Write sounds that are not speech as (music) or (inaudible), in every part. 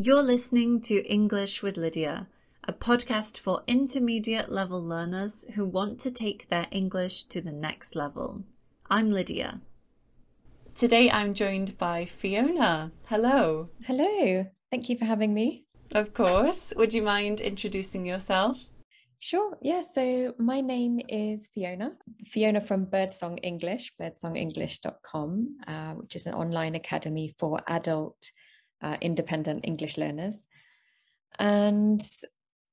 You're listening to English with Lydia, a podcast for intermediate level learners who want to take their English to the next level. I'm Lydia. Today I'm joined by Fiona. Hello. Hello. Thank you for having me. Of course. Would you mind introducing yourself? Sure. Yeah. So my name is Fiona. Fiona from Birdsong English, birdsongenglish.com, uh, which is an online academy for adult uh, independent English learners. And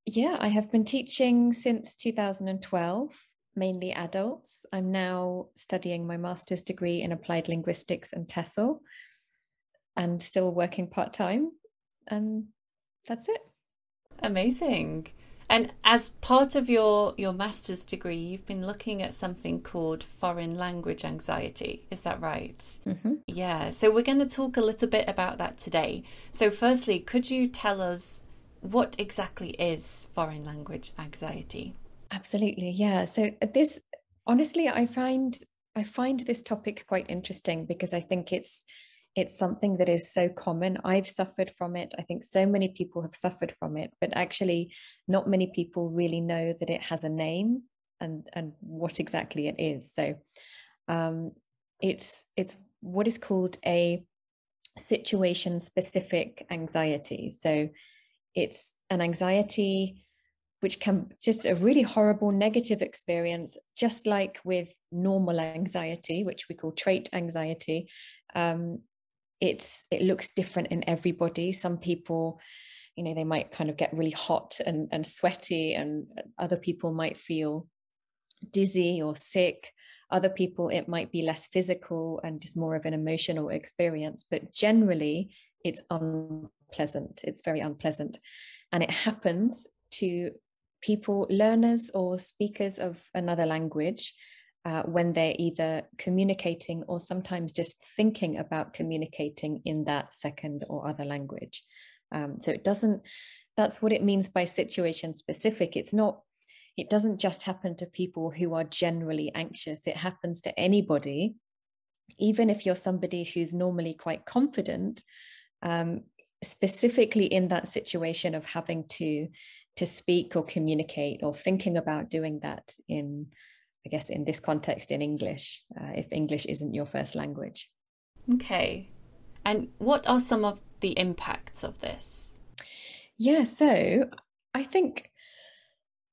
yeah, I have been teaching since 2012, mainly adults. I'm now studying my master's degree in applied linguistics and TESOL and still working part time. And that's it. Amazing. And as part of your, your master's degree, you've been looking at something called foreign language anxiety. Is that right? Mm-hmm. Yeah. So we're going to talk a little bit about that today. So, firstly, could you tell us what exactly is foreign language anxiety? Absolutely. Yeah. So uh, this, honestly, I find I find this topic quite interesting because I think it's it's something that is so common. I've suffered from it. I think so many people have suffered from it, but actually, not many people really know that it has a name and and what exactly it is. So, um, it's it's what is called a situation specific anxiety. So, it's an anxiety which can just a really horrible negative experience, just like with normal anxiety, which we call trait anxiety. Um, it's it looks different in everybody. Some people you know they might kind of get really hot and, and sweaty and other people might feel dizzy or sick. Other people it might be less physical and just more of an emotional experience but generally it's unpleasant. It's very unpleasant. And it happens to people learners or speakers of another language uh, when they're either communicating or sometimes just thinking about communicating in that second or other language. Um, so it doesn't, that's what it means by situation specific. It's not, it doesn't just happen to people who are generally anxious, it happens to anybody. Even if you're somebody who's normally quite confident, um, specifically in that situation of having to to speak or communicate or thinking about doing that in I guess in this context in English, uh, if English isn't your first language. Okay. And what are some of the impacts of this? Yeah, so I think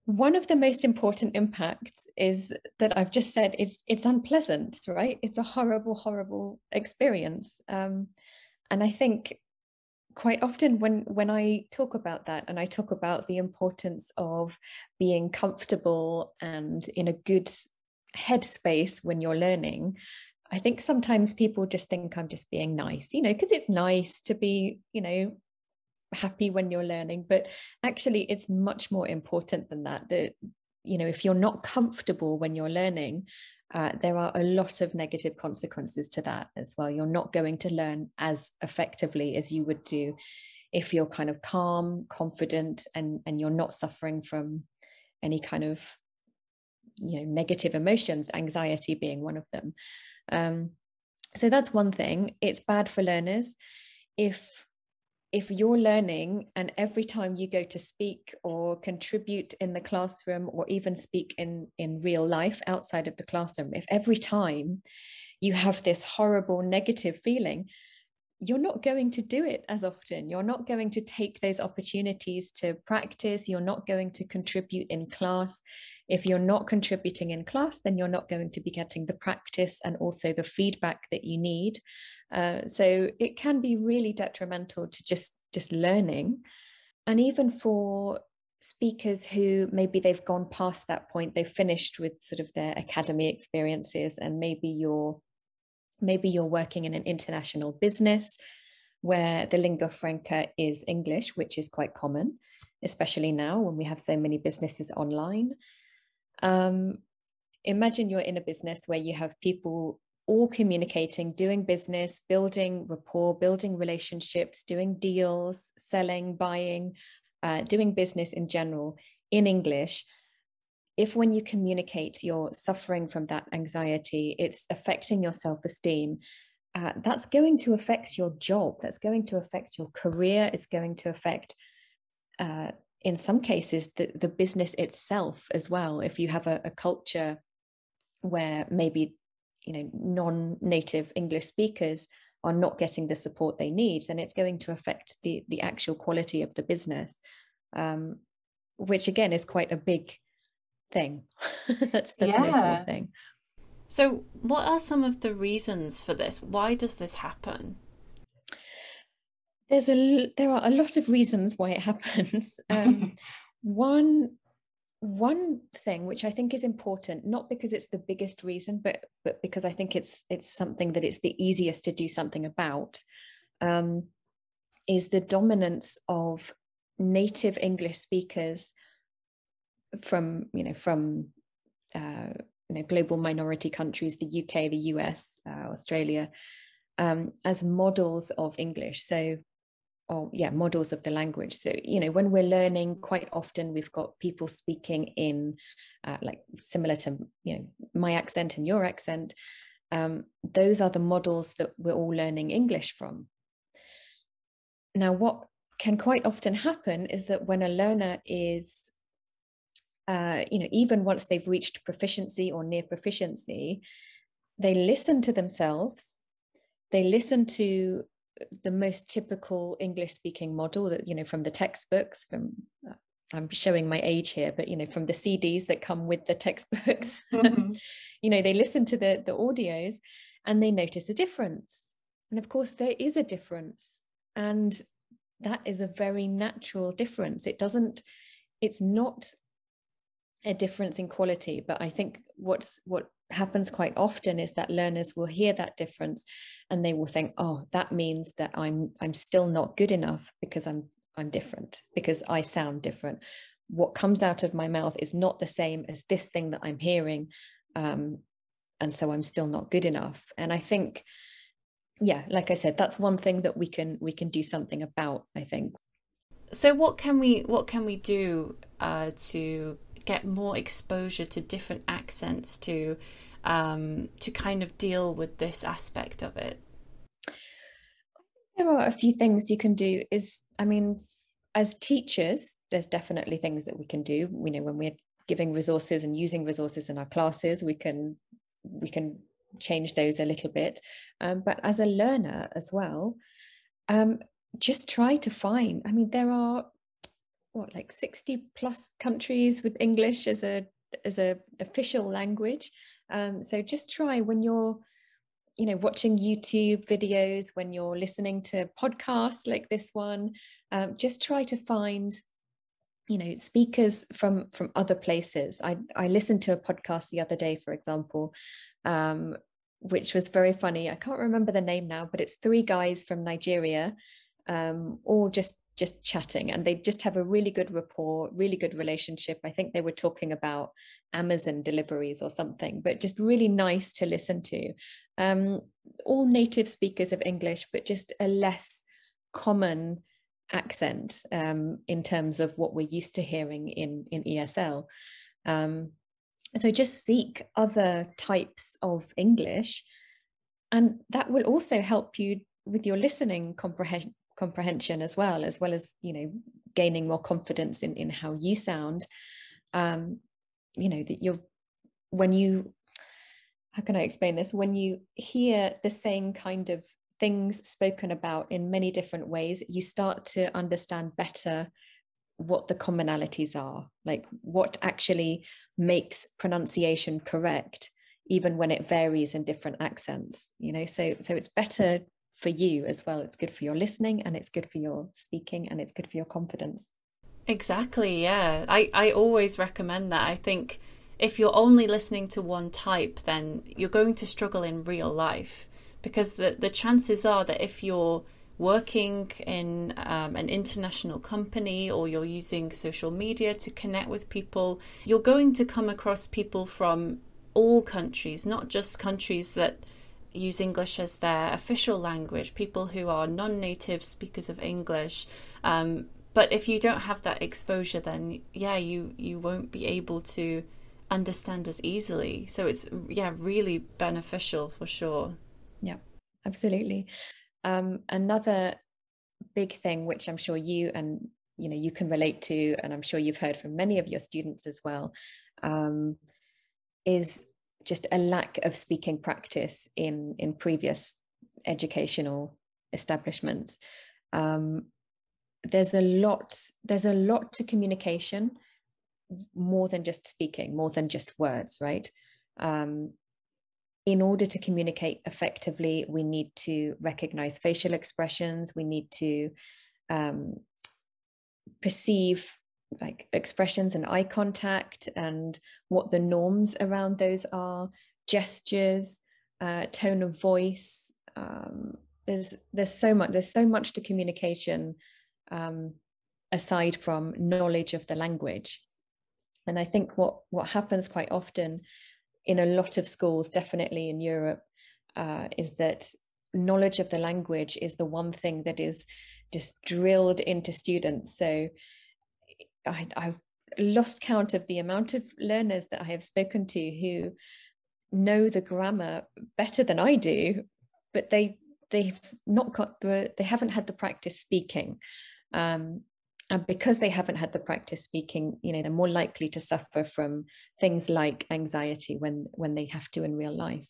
one of the most important impacts is that I've just said it's it's unpleasant, right? It's a horrible, horrible experience. Um, and I think quite often when when i talk about that and i talk about the importance of being comfortable and in a good headspace when you're learning i think sometimes people just think i'm just being nice you know because it's nice to be you know happy when you're learning but actually it's much more important than that that you know if you're not comfortable when you're learning uh, there are a lot of negative consequences to that as well. You're not going to learn as effectively as you would do if you're kind of calm, confident, and and you're not suffering from any kind of you know negative emotions, anxiety being one of them. Um, so that's one thing. It's bad for learners if if you're learning and every time you go to speak or contribute in the classroom or even speak in in real life outside of the classroom if every time you have this horrible negative feeling you're not going to do it as often. You're not going to take those opportunities to practice. You're not going to contribute in class. If you're not contributing in class then you're not going to be getting the practice and also the feedback that you need uh, so it can be really detrimental to just just learning. And even for speakers who maybe they've gone past that point they've finished with sort of their academy experiences and maybe you're maybe you're working in an international business where the lingua franca is english which is quite common especially now when we have so many businesses online. Um, imagine you're in a business where you have people all communicating, doing business, building rapport, building relationships, doing deals, selling, buying, uh, doing business in general in English. If when you communicate, you're suffering from that anxiety, it's affecting your self esteem. uh, that's going to affect your job. That's going to affect your career. It's going to affect, uh, in some cases, the, the business itself as well. If you have a, a culture where maybe you know non-native English speakers are not getting the support they need, then it's going to affect the the actual quality of the business, um, which again is quite a big thing. (laughs) that's that's yeah. no small thing. So, what are some of the reasons for this? Why does this happen? There's a there are a lot of reasons why it (laughs) happens. Um, (laughs) one one thing which I think is important, not because it's the biggest reason, but but because I think it's it's something that it's the easiest to do something about, um, is the dominance of native English speakers from you know from uh, you know global minority countries the uk the us uh, australia um, as models of english. So or yeah models of the language. So you know when we're learning quite often we've got people speaking in uh, like similar to you know my accent and your accent um, those are the models that we're all learning english from. Now what can quite often happen is that when a learner is uh, you know, even once they've reached proficiency or near proficiency, they listen to themselves, they listen to the most typical English speaking model that, you know, from the textbooks, from uh, I'm showing my age here, but you know, from the CDs that come with the textbooks, (laughs) mm-hmm. you know, they listen to the the audios and they notice a difference. And of course, there is a difference. And that is a very natural difference. It doesn't, it's not a difference in quality but i think what's what happens quite often is that learners will hear that difference and they will think oh that means that i'm i'm still not good enough because i'm i'm different because i sound different. What comes out of my mouth is not the same as this thing that i'm hearing um, and so i'm still not good enough. And i think yeah like i said that's one thing that we can we can do something about i think. So what can we what can we do uh, to get more exposure to different accents to um, to kind of deal with this aspect of it? There are a few things you can do. Is I mean, as teachers, there's definitely things that we can do. We know when we're giving resources and using resources in our classes, we can we can change those a little bit. Um, but as a learner as well, um, just try to find. I mean, there are what like 60 plus countries with english as a as a official language. Um, so just try when you're you know watching youtube videos when you're listening to podcasts like this one um, just try to find you know speakers from from other places. I i listened to a podcast the other day for example um, which was very funny. I can't remember the name now but it's three guys from nigeria um, all just just chatting and they just have a really good rapport really good relationship. I think they were talking about amazon deliveries or something but just really nice to listen to. Um, all native speakers of english but just a less common accent um, in terms of what we're used to hearing in in esl um, so just seek other types of english and that will also help you with your listening comprehension comprehension as well as well as you know gaining more confidence in in how you sound. Um you know that you're when you how can i explain this? When you hear the same kind of things spoken about in many different ways you start to understand better what the commonalities are like what actually makes pronunciation correct even when it varies in different accents you know? So so it's better for you as well. It's good for your listening and it's good for your speaking and it's good for your confidence. Exactly, yeah. I, I always recommend that. I think if you're only listening to one type, then you're going to struggle in real life because the, the chances are that if you're working in um, an international company or you're using social media to connect with people, you're going to come across people from all countries, not just countries that use English as their official language, people who are non native speakers of English. Um, but if you don't have that exposure, then yeah, you, you won't be able to understand as easily. So it's, yeah, really beneficial for sure. Yeah. absolutely. Um, another big thing, which I'm sure you and you know you can relate to, and I'm sure you've heard from many of your students as well, um, is just a lack of speaking practice in in previous educational establishments. Um, there's a lot. There's a lot to communication, more than just speaking, more than just words, right? Um, in order to communicate effectively, we need to recognize facial expressions. We need to um, perceive like expressions and eye contact and what the norms around those are, gestures, uh, tone of voice. Um, there's there's so much there's so much to communication um, aside from knowledge of the language. And I think what what happens quite often in a lot of schools, definitely in Europe, uh, is that knowledge of the language is the one thing that is just drilled into students. So I, I've lost count of the amount of learners that I have spoken to who know the grammar better than I do, but they they've not got the they haven't had the practice speaking. Um, and because they haven't had the practice speaking you know they're more likely to suffer from things like anxiety when when they have to in real life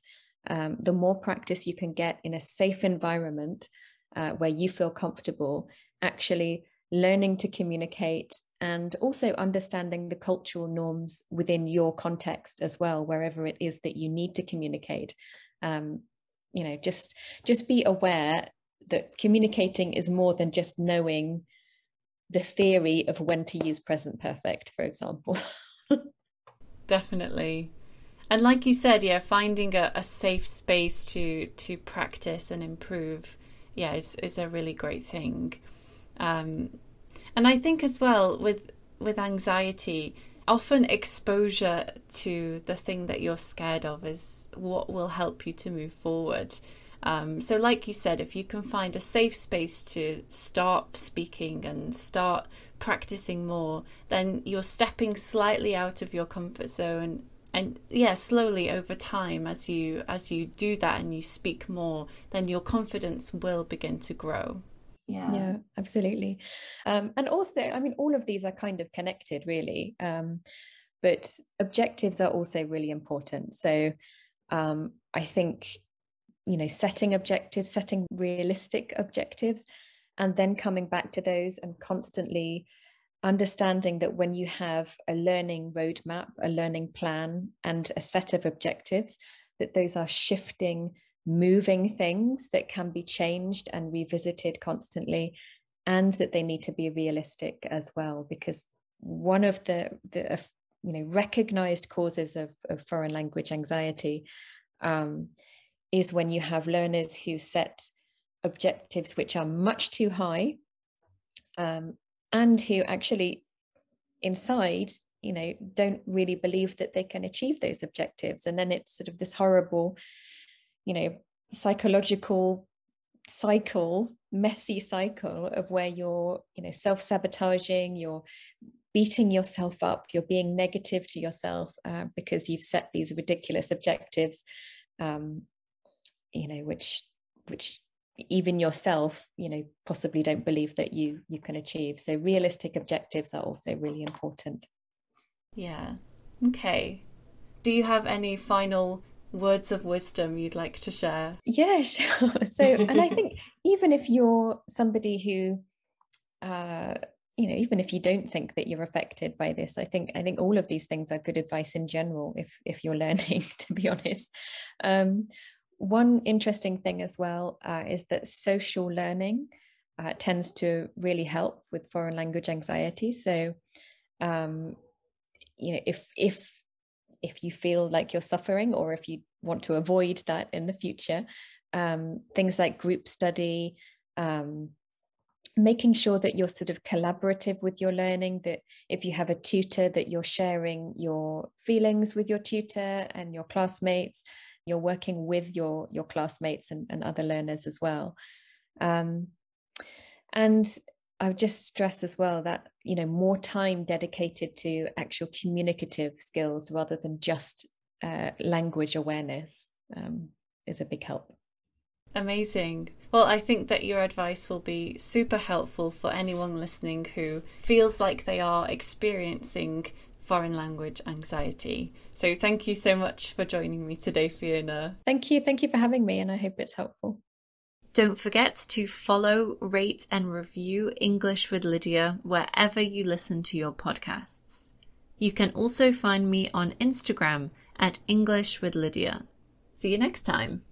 um, the more practice you can get in a safe environment uh, where you feel comfortable actually learning to communicate and also understanding the cultural norms within your context as well wherever it is that you need to communicate um, you know just just be aware that communicating is more than just knowing the theory of when to use present perfect, for example. (laughs) Definitely. And like you said, yeah, finding a, a safe space to to practice and improve, yeah, is is a really great thing. Um, and I think as well with with anxiety, often exposure to the thing that you're scared of is what will help you to move forward. Um, so, like you said, if you can find a safe space to start speaking and start practicing more, then you're stepping slightly out of your comfort zone. And yeah, slowly over time, as you as you do that and you speak more, then your confidence will begin to grow. Yeah, yeah, absolutely. Um, and also, I mean, all of these are kind of connected, really. Um, but objectives are also really important. So um, I think you know setting objectives setting realistic objectives and then coming back to those and constantly understanding that when you have a learning roadmap a learning plan and a set of objectives that those are shifting moving things that can be changed and revisited constantly and that they need to be realistic as well because one of the, the you know recognized causes of, of foreign language anxiety um, is when you have learners who set objectives which are much too high um, and who actually inside you know don't really believe that they can achieve those objectives. And then it's sort of this horrible you know psychological cycle messy cycle of where you're you know self-sabotaging you're beating yourself up you're being negative to yourself uh, because you've set these ridiculous objectives um, you know which which even yourself you know possibly don't believe that you you can achieve. So realistic objectives are also really important. Yeah. Okay. Do you have any final words of wisdom you'd like to share? Yeah (laughs) sure. So and i think (laughs) even if you're somebody who uh you know even if you don't think that you're affected by this i think i think all of these things are good advice in general if if you're (laughs) learning to be honest. Um one interesting thing as well uh, is that social learning uh, tends to really help with foreign language anxiety. So, um, you know, if if if you feel like you're suffering, or if you want to avoid that in the future, um, things like group study, um, making sure that you're sort of collaborative with your learning. That if you have a tutor, that you're sharing your feelings with your tutor and your classmates you're working with your your classmates and, and other learners as well um, and i would just stress as well that you know more time dedicated to actual communicative skills rather than just uh, language awareness um, is a big help Amazing. Well, I think that your advice will be super helpful for anyone listening who feels like they are experiencing foreign language anxiety. So, thank you so much for joining me today, Fiona. Thank you. Thank you for having me, and I hope it's helpful. Don't forget to follow, rate, and review English with Lydia wherever you listen to your podcasts. You can also find me on Instagram at English with Lydia. See you next time.